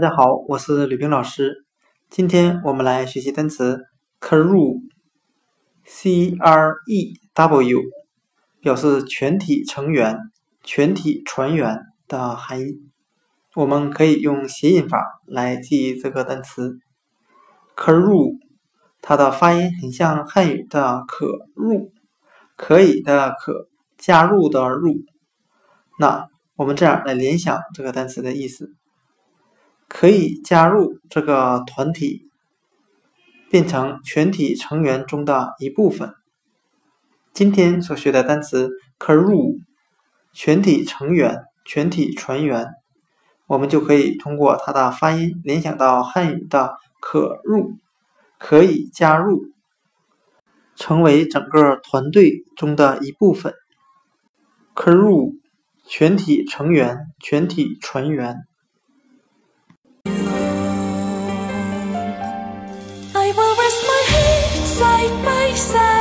大家好，我是吕冰老师。今天我们来学习单词 crew，c r e w，表示全体成员、全体船员的含义。我们可以用谐音法来记忆这个单词 crew，它的发音很像汉语的可入，可以的可，加入的入。那我们这样来联想这个单词的意思。可以加入这个团体，变成全体成员中的一部分。今天所学的单词 crew，全体成员、全体船员，我们就可以通过它的发音联想到汉语的可入，可以加入，成为整个团队中的一部分。crew，全体成员、全体船员。said